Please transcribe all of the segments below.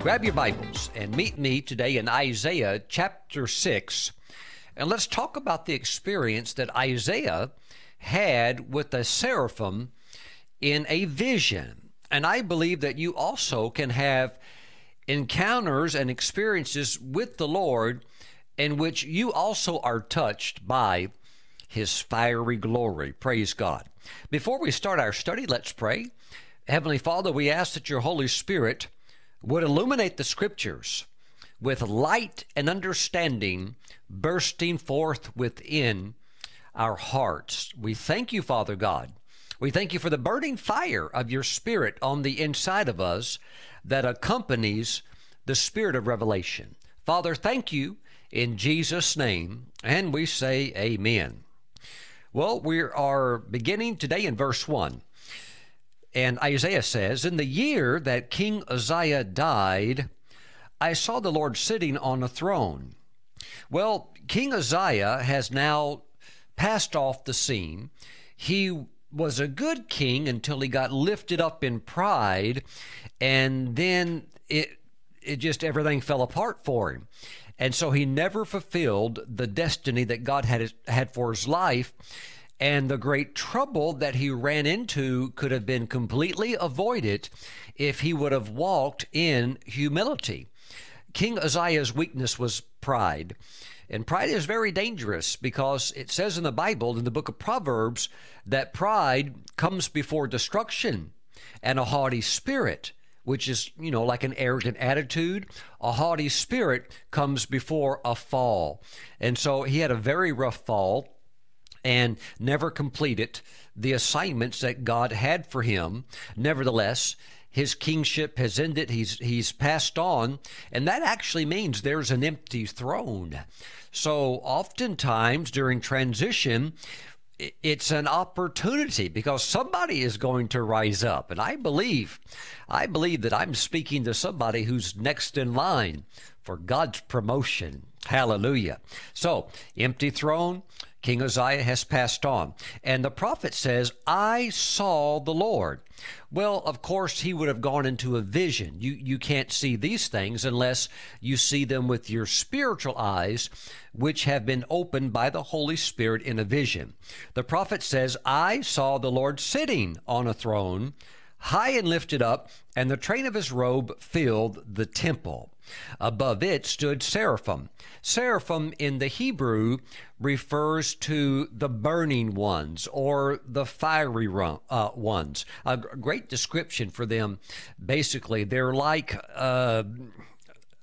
Grab your Bibles and meet me today in Isaiah chapter 6. And let's talk about the experience that Isaiah had with a seraphim in a vision. And I believe that you also can have encounters and experiences with the Lord in which you also are touched by his fiery glory. Praise God. Before we start our study, let's pray. Heavenly Father, we ask that your Holy Spirit would illuminate the scriptures with light and understanding bursting forth within our hearts. We thank you, Father God. We thank you for the burning fire of your Spirit on the inside of us that accompanies the Spirit of revelation. Father, thank you in Jesus' name, and we say amen. Well, we are beginning today in verse 1. And Isaiah says, In the year that King Uzziah died, I saw the Lord sitting on a throne. Well, King Uzziah has now passed off the scene. He was a good king until he got lifted up in pride, and then it it just everything fell apart for him. And so he never fulfilled the destiny that God had had for his life. And the great trouble that he ran into could have been completely avoided if he would have walked in humility. King Uzziah's weakness was pride. And pride is very dangerous because it says in the Bible, in the book of Proverbs, that pride comes before destruction and a haughty spirit, which is, you know, like an arrogant attitude. A haughty spirit comes before a fall. And so he had a very rough fall and never completed the assignments that God had for him. Nevertheless, his kingship has ended. He's he's passed on, and that actually means there's an empty throne. So oftentimes during transition, it's an opportunity because somebody is going to rise up and i believe i believe that i'm speaking to somebody who's next in line for god's promotion hallelujah so empty throne King Uzziah has passed on. And the prophet says, I saw the Lord. Well, of course, he would have gone into a vision. You, you can't see these things unless you see them with your spiritual eyes, which have been opened by the Holy Spirit in a vision. The prophet says, I saw the Lord sitting on a throne, high and lifted up, and the train of his robe filled the temple. Above it stood seraphim. Seraphim in the Hebrew refers to the burning ones or the fiery uh, ones. A great description for them. Basically, they're like. Uh,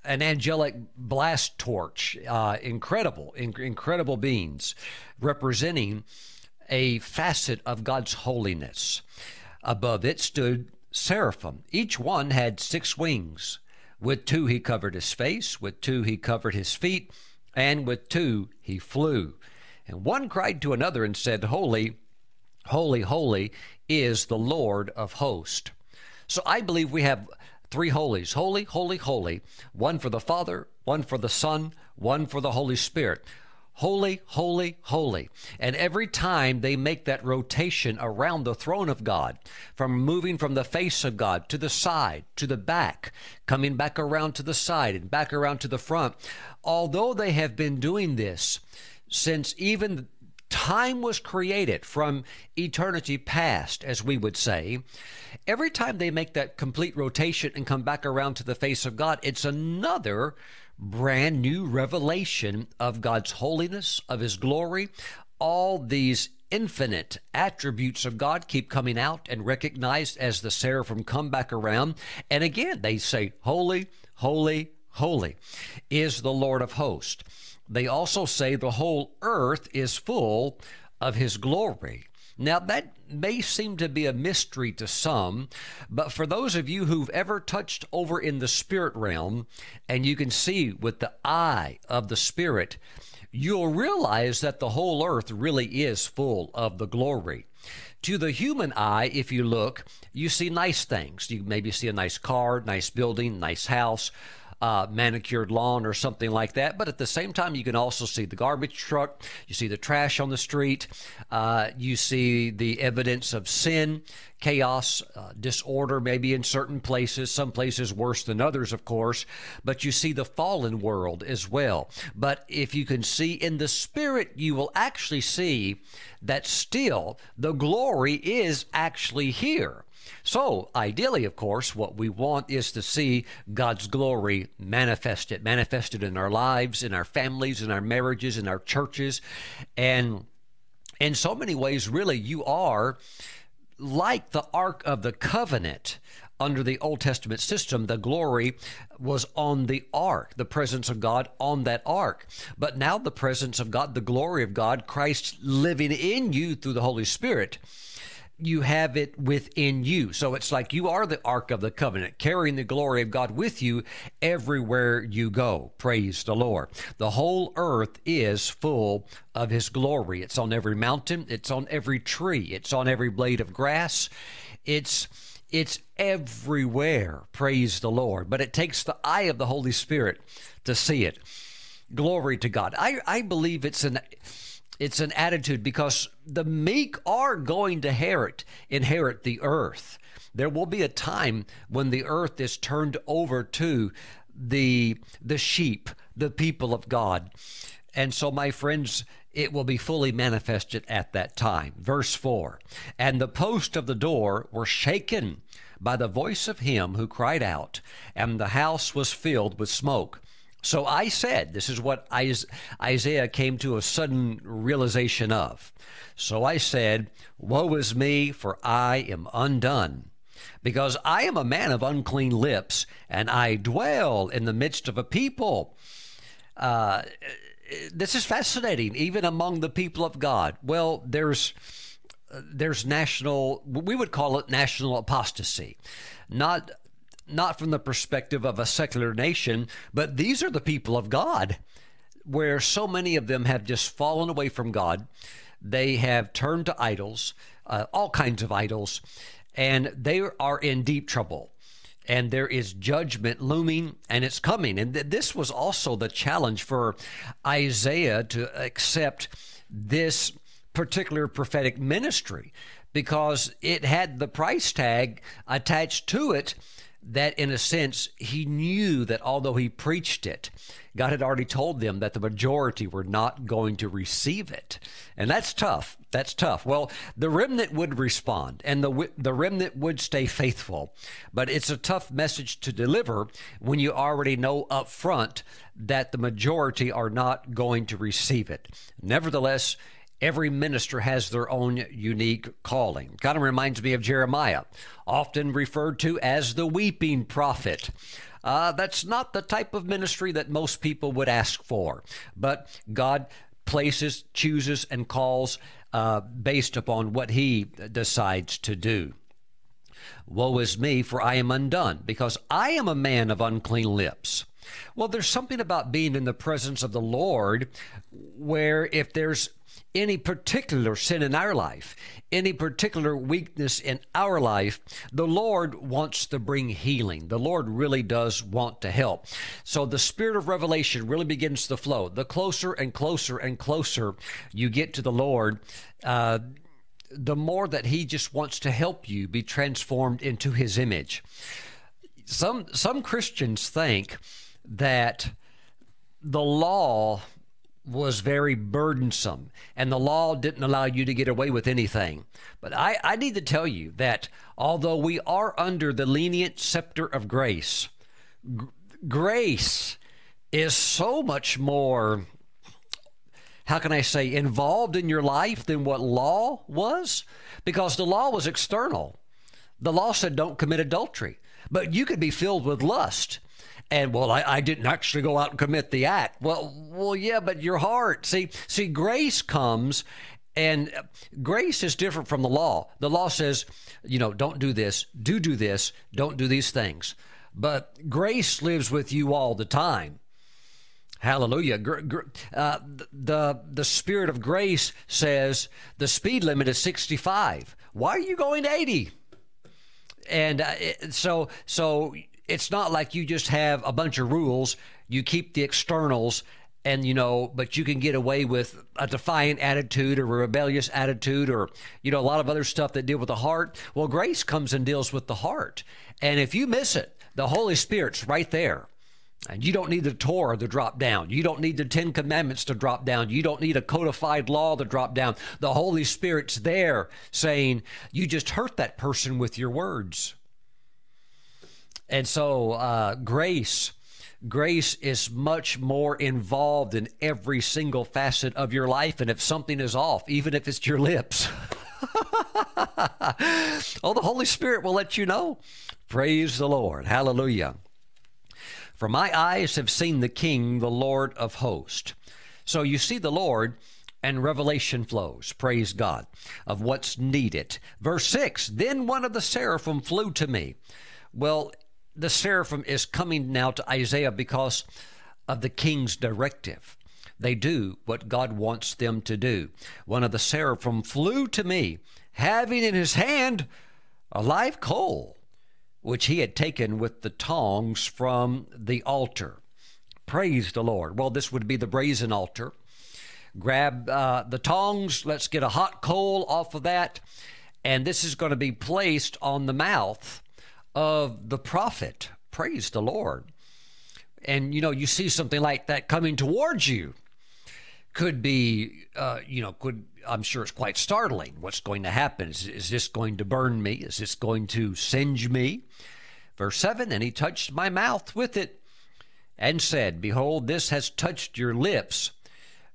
an angelic blast torch, uh, incredible, incredible beings, representing a facet of God's holiness. Above it stood seraphim. Each one had six wings. With two he covered his face, with two he covered his feet, and with two he flew. And one cried to another and said, Holy, holy, holy is the Lord of hosts. So I believe we have three holies holy, holy, holy. One for the Father, one for the Son, one for the Holy Spirit holy, holy, holy. And every time they make that rotation around the throne of God, from moving from the face of God to the side, to the back, coming back around to the side and back around to the front, although they have been doing this since even time was created from eternity past, as we would say, every time they make that complete rotation and come back around to the face of God, it's another brand new revelation of God's holiness, of His glory. All these infinite attributes of God keep coming out and recognized as the seraphim come back around. And again, they say, Holy, holy, holy is the Lord of hosts. They also say the whole earth is full of His glory. Now, that may seem to be a mystery to some, but for those of you who've ever touched over in the spirit realm and you can see with the eye of the spirit, you'll realize that the whole earth really is full of the glory. To the human eye, if you look, you see nice things. You maybe see a nice car, nice building, nice house. Uh, manicured lawn or something like that. But at the same time, you can also see the garbage truck, you see the trash on the street, uh, you see the evidence of sin, chaos, uh, disorder, maybe in certain places, some places worse than others, of course, but you see the fallen world as well. But if you can see in the spirit, you will actually see that still the glory is actually here. So, ideally, of course, what we want is to see God's glory manifested, manifested in our lives, in our families, in our marriages, in our churches. And in so many ways, really, you are like the Ark of the Covenant under the Old Testament system, the glory was on the ark, the presence of God on that ark. But now the presence of God, the glory of God, Christ living in you through the Holy Spirit, you have it within you. So it's like you are the Ark of the Covenant, carrying the glory of God with you everywhere you go. Praise the Lord. The whole earth is full of His glory. It's on every mountain, it's on every tree, it's on every blade of grass. It's it's everywhere. Praise the Lord. But it takes the eye of the Holy Spirit to see it. Glory to God. I, I believe it's an it's an attitude because the meek are going to inherit inherit the earth. There will be a time when the earth is turned over to the the sheep, the people of God. And so my friends, it will be fully manifested at that time. Verse 4 And the post of the door were shaken by the voice of him who cried out, and the house was filled with smoke. So I said, this is what Isaiah came to a sudden realization of. So I said, Woe is me, for I am undone, because I am a man of unclean lips, and I dwell in the midst of a people. Uh, this is fascinating, even among the people of God. Well, there's there's national we would call it national apostasy not not from the perspective of a secular nation, but these are the people of God, where so many of them have just fallen away from God. They have turned to idols, uh, all kinds of idols, and they are in deep trouble. And there is judgment looming, and it's coming. And th- this was also the challenge for Isaiah to accept this particular prophetic ministry because it had the price tag attached to it that in a sense he knew that although he preached it god had already told them that the majority were not going to receive it. And that's tough. That's tough. Well the remnant would respond and the the remnant would stay faithful. But it's a tough message to deliver when you already know up front that the majority are not going to receive it. Nevertheless Every minister has their own unique calling. Kind of reminds me of Jeremiah, often referred to as the weeping prophet. Uh, that's not the type of ministry that most people would ask for, but God places, chooses, and calls uh, based upon what He decides to do. Woe is me, for I am undone, because I am a man of unclean lips. Well, there's something about being in the presence of the Lord where if there's any particular sin in our life, any particular weakness in our life, the Lord wants to bring healing. The Lord really does want to help. So the spirit of revelation really begins to flow. The closer and closer and closer you get to the Lord, uh, the more that He just wants to help you be transformed into His image. Some some Christians think that the law was very burdensome, and the law didn't allow you to get away with anything. But I, I need to tell you that although we are under the lenient scepter of grace, g- grace is so much more, how can I say, involved in your life than what law was, because the law was external. The law said don't commit adultery, but you could be filled with lust and well, I, I didn't actually go out and commit the act. Well, well, yeah, but your heart. See, see, grace comes and grace is different from the law. The law says, you know, don't do this, do do this, don't do these things. But grace lives with you all the time. Hallelujah. Uh, the, the Spirit of grace says the speed limit is 65. Why are you going to 80? And uh, so, so it's not like you just have a bunch of rules, you keep the externals, and you know, but you can get away with a defiant attitude or a rebellious attitude or you know a lot of other stuff that deal with the heart. Well, grace comes and deals with the heart. And if you miss it, the Holy Spirit's right there. And you don't need the Torah to drop down. You don't need the Ten Commandments to drop down. You don't need a codified law to drop down. The Holy Spirit's there saying, You just hurt that person with your words. And so, uh, grace. Grace is much more involved in every single facet of your life. And if something is off, even if it's your lips, oh, the Holy Spirit will let you know. Praise the Lord. Hallelujah. For my eyes have seen the King, the Lord of hosts. So you see the Lord, and revelation flows, praise God, of what's needed. Verse 6 Then one of the seraphim flew to me. Well, the seraphim is coming now to Isaiah because of the king's directive. They do what God wants them to do. One of the seraphim flew to me, having in his hand a live coal which he had taken with the tongs from the altar. Praise the Lord. Well, this would be the brazen altar. Grab uh, the tongs, let's get a hot coal off of that, and this is going to be placed on the mouth of the prophet. Praise the Lord. And you know, you see something like that coming towards you could be, uh, you know, could I'm sure it's quite startling. What's going to happen? Is, is this going to burn me? Is this going to singe me? Verse 7 And he touched my mouth with it and said, Behold, this has touched your lips.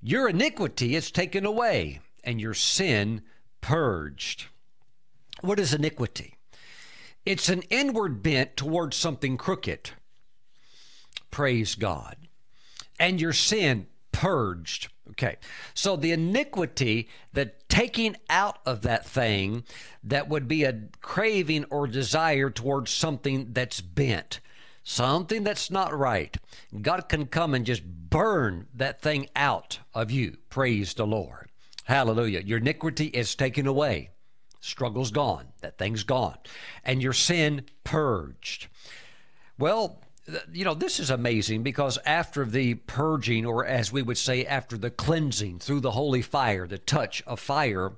Your iniquity is taken away, and your sin purged. What is iniquity? It's an inward bent towards something crooked. Praise God. And your sin purged. Okay. So the iniquity, the taking out of that thing that would be a craving or desire towards something that's bent, something that's not right. God can come and just burn that thing out of you. Praise the Lord. Hallelujah. Your iniquity is taken away. Struggle's gone. That thing's gone. And your sin purged. Well, you know, this is amazing because after the purging, or as we would say, after the cleansing through the holy fire, the touch of fire,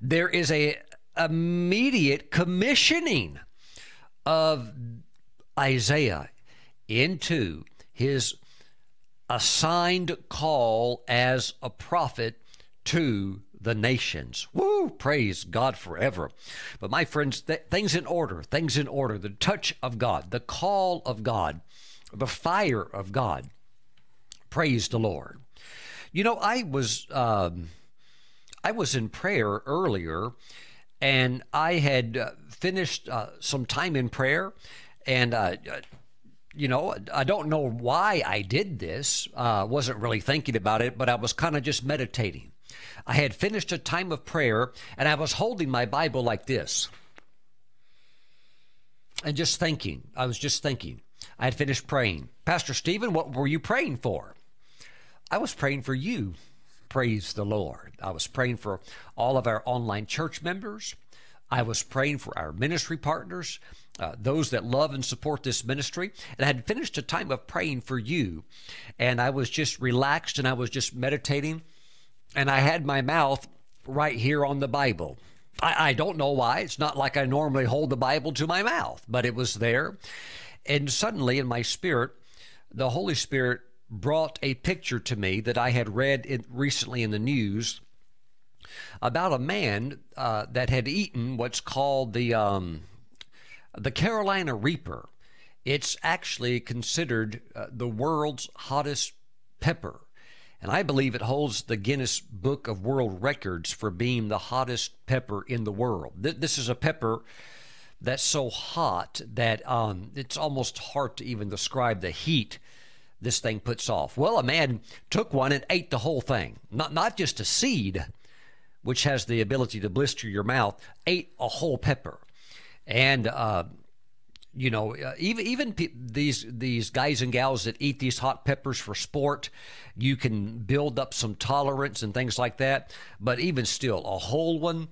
there is a immediate commissioning of Isaiah into his assigned call as a prophet to the nations. Woo! Praise God forever. But my friends, th- things in order, things in order. The touch of God, the call of God, the fire of God. Praise the Lord. You know, I was um, I was in prayer earlier, and I had uh, finished uh, some time in prayer, and uh, you know, I don't know why I did this. Uh, wasn't really thinking about it, but I was kind of just meditating. I had finished a time of prayer and I was holding my Bible like this and just thinking. I was just thinking. I had finished praying. Pastor Steven, what were you praying for? I was praying for you. Praise the Lord. I was praying for all of our online church members. I was praying for our ministry partners, uh, those that love and support this ministry. And I had finished a time of praying for you. And I was just relaxed and I was just meditating and I had my mouth right here on the Bible. I, I, don't know why. It's not like I normally hold the Bible to my mouth, but it was there. And suddenly, in my spirit, the Holy Spirit brought a picture to me that I had read in, recently in the news about a man uh, that had eaten what's called the um, the Carolina Reaper. It's actually considered uh, the world's hottest pepper and I believe it holds the Guinness Book of World Records for being the hottest pepper in the world. This is a pepper that's so hot that um, it's almost hard to even describe the heat this thing puts off. Well, a man took one and ate the whole thing, not not just a seed, which has the ability to blister your mouth, ate a whole pepper, and uh, you know, uh, even even pe- these these guys and gals that eat these hot peppers for sport, you can build up some tolerance and things like that. But even still, a whole one,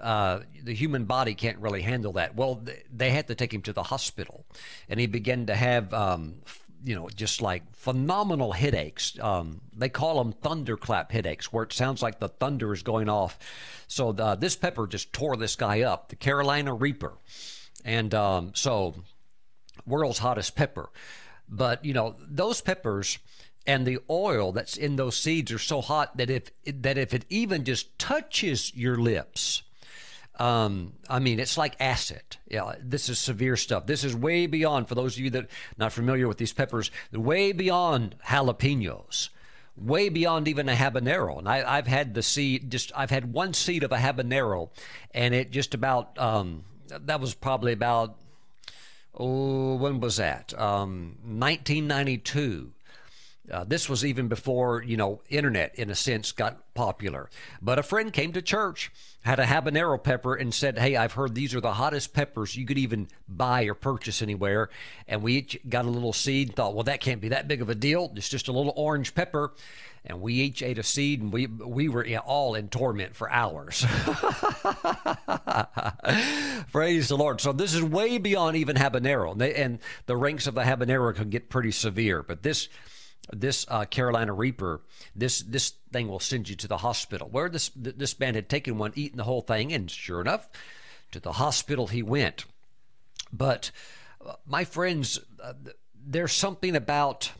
uh, the human body can't really handle that. Well, they had to take him to the hospital, and he began to have, um, you know, just like phenomenal headaches. Um, they call them thunderclap headaches, where it sounds like the thunder is going off. So the, this pepper just tore this guy up, the Carolina Reaper, and um, so world's hottest pepper. But you know, those peppers and the oil that's in those seeds are so hot that if that if it even just touches your lips um, I mean, it's like acid. Yeah, this is severe stuff. This is way beyond, for those of you that not familiar with these peppers, way beyond jalapenos, way beyond even a habanero. And I, have had the seed, just I've had one seed of a habanero, and it just about um, that was probably about oh, when was that? Um, 1992. Uh, this was even before, you know, internet, in a sense, got popular. But a friend came to church, had a habanero pepper, and said, Hey, I've heard these are the hottest peppers you could even buy or purchase anywhere. And we each got a little seed and thought, Well, that can't be that big of a deal. It's just a little orange pepper. And we each ate a seed, and we we were all in torment for hours. Praise the Lord. So this is way beyond even habanero, and, and the ranks of the habanero can get pretty severe. But this this uh, Carolina Reaper, this this thing will send you to the hospital. Where this this man had taken one, eaten the whole thing, and sure enough, to the hospital he went. But uh, my friends, uh, there's something about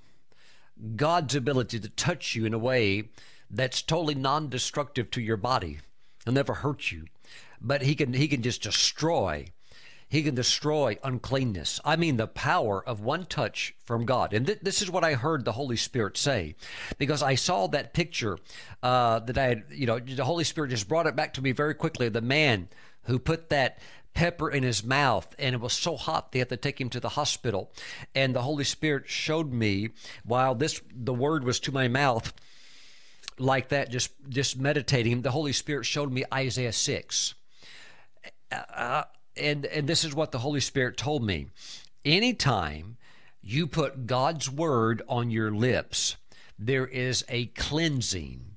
God's ability to touch you in a way that's totally non-destructive to your body. He'll never hurt you, but he can he can just destroy he can destroy uncleanness. I mean, the power of one touch from God. And th- this is what I heard the Holy Spirit say because I saw that picture uh, that I had, you know, the Holy Spirit just brought it back to me very quickly. The man who put that pepper in his mouth and it was so hot they had to take him to the hospital and the holy spirit showed me while this the word was to my mouth like that just just meditating the holy spirit showed me isaiah 6 uh, and and this is what the Holy Spirit told me. Anytime you put God's word on your lips, there is a cleansing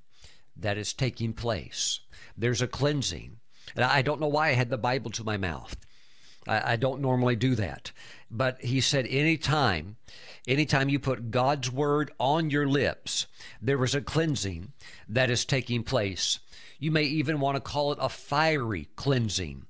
that is taking place. There's a cleansing. And I don't know why I had the Bible to my mouth. I, I don't normally do that. But he said, anytime, anytime you put God's word on your lips, there is a cleansing that is taking place. You may even want to call it a fiery cleansing.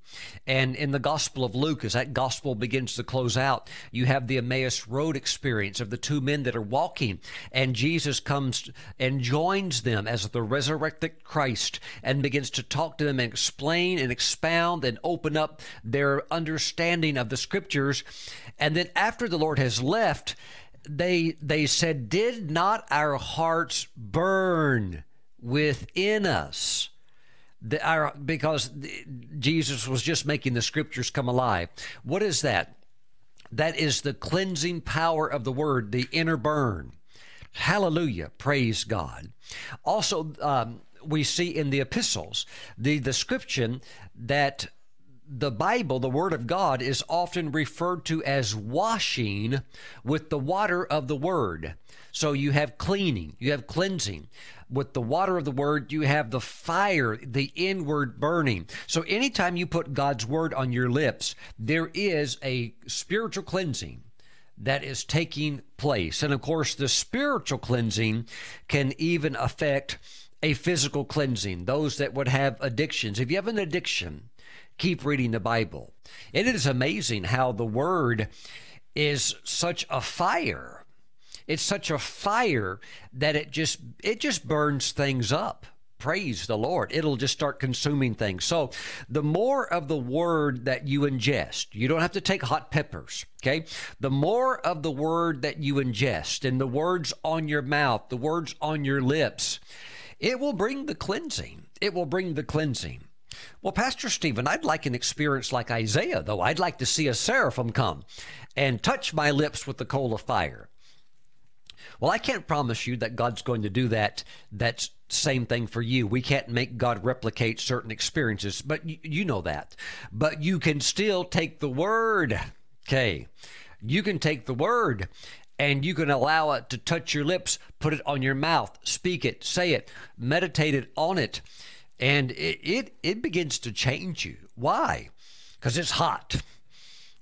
And in the Gospel of Luke, as that Gospel begins to close out, you have the Emmaus Road experience of the two men that are walking, and Jesus comes and joins them as the resurrected Christ and begins to talk to them and explain and expound and open up their understanding of the Scriptures. And then after the Lord has left, they they said, Did not our hearts burn within us? The, our, because Jesus was just making the scriptures come alive. What is that? That is the cleansing power of the word, the inner burn. Hallelujah. Praise God. Also, um, we see in the epistles the description that the Bible, the Word of God, is often referred to as washing with the water of the Word. So you have cleaning, you have cleansing. With the water of the Word, you have the fire, the inward burning. So anytime you put God's Word on your lips, there is a spiritual cleansing that is taking place. And of course, the spiritual cleansing can even affect a physical cleansing. Those that would have addictions. If you have an addiction, keep reading the Bible. It is amazing how the Word is such a fire. It's such a fire that it just it just burns things up. Praise the Lord. It'll just start consuming things. So, the more of the word that you ingest, you don't have to take hot peppers, okay? The more of the word that you ingest and the words on your mouth, the words on your lips, it will bring the cleansing. It will bring the cleansing. Well, Pastor Steven, I'd like an experience like Isaiah, though. I'd like to see a seraphim come and touch my lips with the coal of fire. Well, I can't promise you that God's going to do that. That same thing for you. We can't make God replicate certain experiences, but you, you know that. But you can still take the word. Okay. You can take the word and you can allow it to touch your lips, put it on your mouth, speak it, say it, meditate it on it and it, it, it begins to change you. Why? Because it's hot.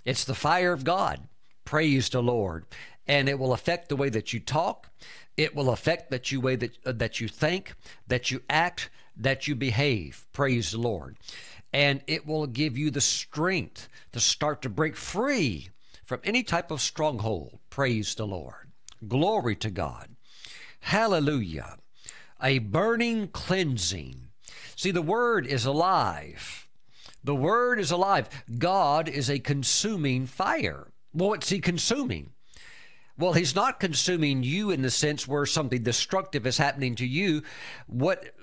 It's the fire of God. Praise the Lord. And it will affect the way that you talk. It will affect that you way that uh, that you think, that you act, that you behave. Praise the Lord. And it will give you the strength to start to break free from any type of stronghold. Praise the Lord. Glory to God. Hallelujah. A burning cleansing. See, the word is alive. The word is alive. God is a consuming fire. What's he consuming? Well, he's not consuming you in the sense where something destructive is happening to you. What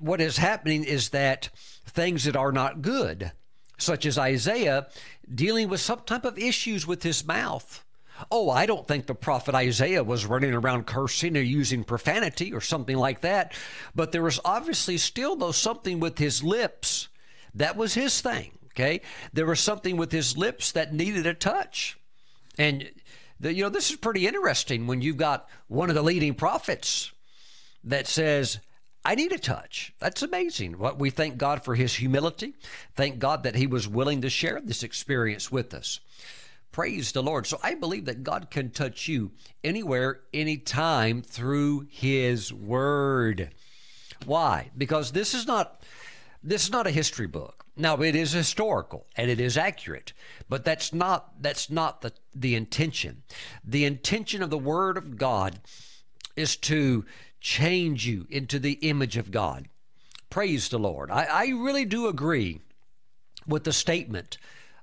what is happening is that things that are not good, such as Isaiah dealing with some type of issues with his mouth. Oh, I don't think the prophet Isaiah was running around cursing or using profanity or something like that, but there was obviously still though something with his lips. That was his thing, okay? There was something with his lips that needed a touch. And you know, this is pretty interesting when you've got one of the leading prophets that says, I need a touch. That's amazing. What we thank God for his humility. Thank God that he was willing to share this experience with us. Praise the Lord. So I believe that God can touch you anywhere, anytime through his word. Why? Because this is not this is not a history book. Now it is historical and it is accurate, but that's not that's not the the intention. The intention of the word of God is to change you into the image of God. Praise the Lord. I, I really do agree with the statement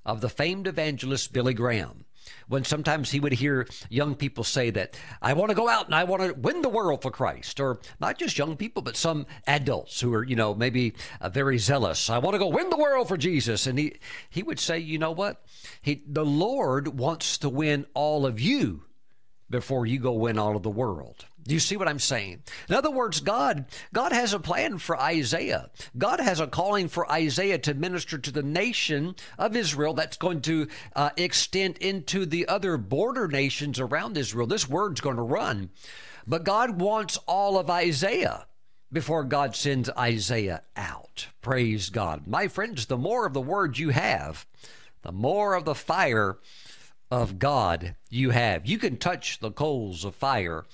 of the famed evangelist Billy Graham when sometimes he would hear young people say that I want to go out and I want to win the world for Christ, or not just young people, but some adults who are, you know, maybe uh, very zealous. I want to go win the world for Jesus, and he he would say, you know what, he the Lord wants to win all of you before you go win all of the world. Do you see what I'm saying? In other words, God, God has a plan for Isaiah. God has a calling for Isaiah to minister to the nation of Israel that's going to uh, extend into the other border nations around Israel. This word's going to run. But God wants all of Isaiah before God sends Isaiah out. Praise God. My friends, the more of the word you have, the more of the fire of God you have. You can touch the coals of fire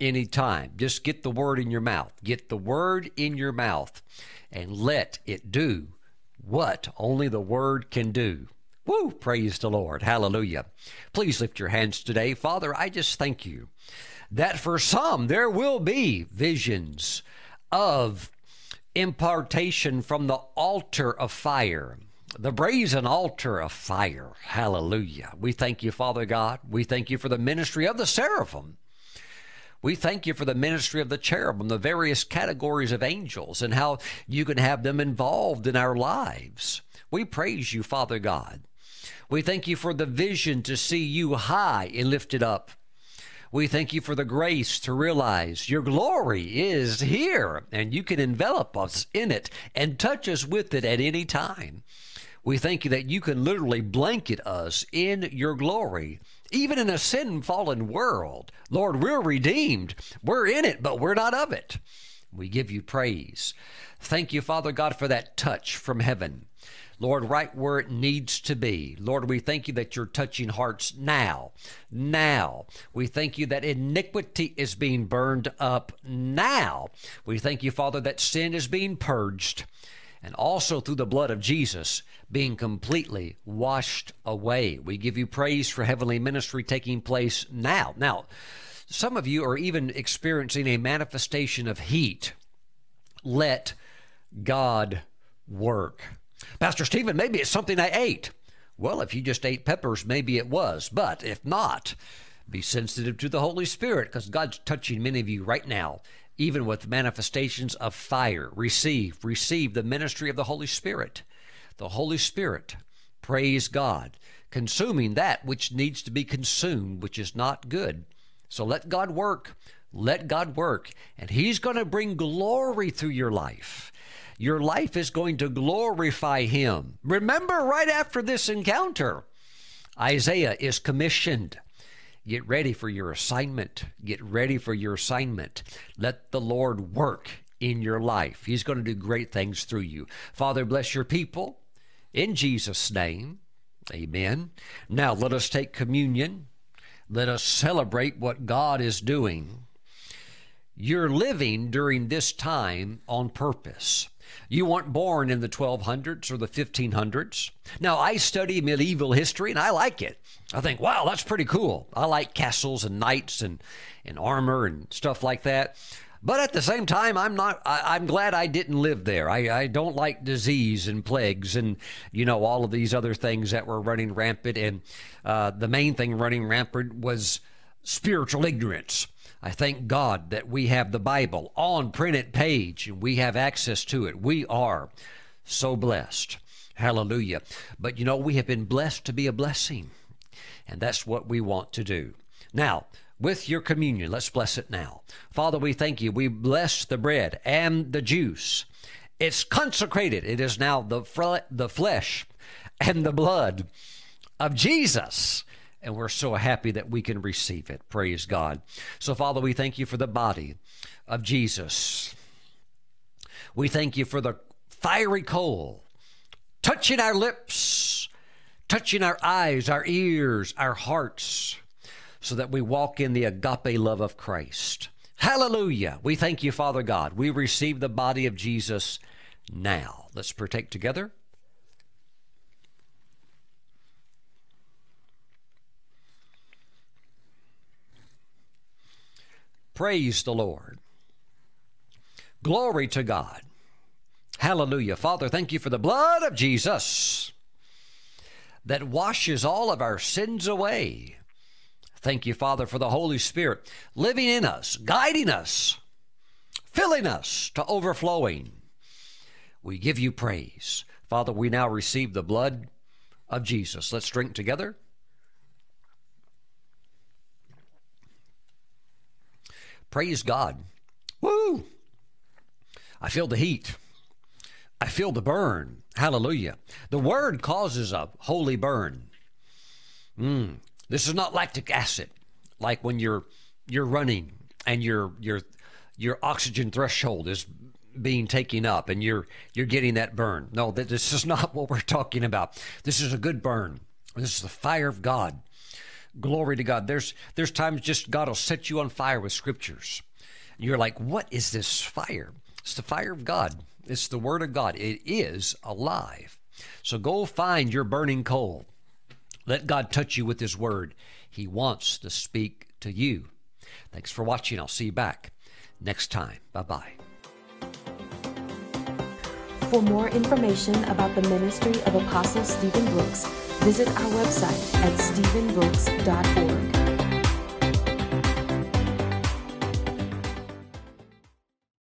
anytime. Just get the word in your mouth. Get the word in your mouth and let it do what only the word can do. Woo! Praise the Lord. Hallelujah. Please lift your hands today. Father, I just thank you that for some there will be visions of impartation from the altar of fire the brazen altar of fire. Hallelujah. We thank you, Father God. We thank you for the ministry of the seraphim. We thank you for the ministry of the cherubim, the various categories of angels, and how you can have them involved in our lives. We praise you, Father God. We thank you for the vision to see you high and lifted up. We thank you for the grace to realize your glory is here and you can envelop us in it and touch us with it at any time. We thank you that you can literally blanket us in your glory even in a sin fallen world. Lord, we're redeemed. We're in it, but we're not of it. We give you praise. Thank you, Father God, for that touch from heaven. Lord, right where it needs to be. Lord, we thank you that you're touching hearts now. Now. We thank you that iniquity is being burned up now. We thank you, Father, that sin is being purged and also through the blood of Jesus being completely washed away. We give you praise for heavenly ministry taking place now. Now, some of you are even experiencing a manifestation of heat. Let God work. Pastor Steven, maybe it's something I ate. Well, if you just ate peppers, maybe it was. But if not, be sensitive to the Holy Spirit because God's touching many of you right now even with manifestations of fire. Receive, receive the ministry of the Holy Spirit. The Holy Spirit, praise God, consuming that which needs to be consumed, which is not good. So let God work. Let God work, and He's going to bring glory through your life. Your life is going to glorify Him. Remember, right after this encounter, Isaiah is commissioned. Get ready for your assignment. Get ready for your assignment. Let the Lord work in your life. He's going to do great things through you. Father, bless your people in Jesus' name. Amen. Now let us take communion. Let us celebrate what God is doing. You're living during this time on purpose. You weren't born in the 1200s or the 1500s. Now, I study medieval history and I like it. I think, wow, that's pretty cool. I like castles and knights and, and armor and stuff like that. But at the same time, I'm not. I, am glad I didn't live there. I, I don't like disease and plagues and you know all of these other things that were running rampant. And uh, the main thing running rampant was spiritual ignorance. I thank God that we have the Bible on printed page and we have access to it. We are so blessed. Hallelujah. But you know, we have been blessed to be a blessing, and that's what we want to do. Now, with your communion, let's bless it now. Father, we thank you. We bless the bread and the juice. It's consecrated. It is now the, the flesh and the blood of Jesus and we're so happy that we can receive it. Praise God. So, Father, we thank you for the body of Jesus. We thank you for the fiery coal touching our lips, touching our eyes, our ears, our hearts, so that we walk in the agape love of Christ. Hallelujah. We thank you, Father God. We receive the body of Jesus now. Let's partake together. Praise the Lord. Glory to God. Hallelujah. Father, thank you for the blood of Jesus that washes all of our sins away. Thank you, Father, for the Holy Spirit living in us, guiding us, filling us to overflowing. We give you praise. Father, we now receive the blood of Jesus. Let's drink together. Praise God. Woo! I feel the heat. I feel the burn. Hallelujah. The word causes a holy burn. Mm. This is not lactic acid, like when you're you're running and your your your oxygen threshold is being taken up and you're you're getting that burn. No, this is not what we're talking about. This is a good burn. This is the fire of God. Glory to God. There's there's times just God will set you on fire with scriptures. You're like, what is this fire? It's the fire of God. It's the word of God. It is alive. So go find your burning coal. Let God touch you with his word. He wants to speak to you. Thanks for watching. I'll see you back next time. Bye bye. For more information about the ministry of Apostle Steven Brooks, visit our website at stevenbrooks.org.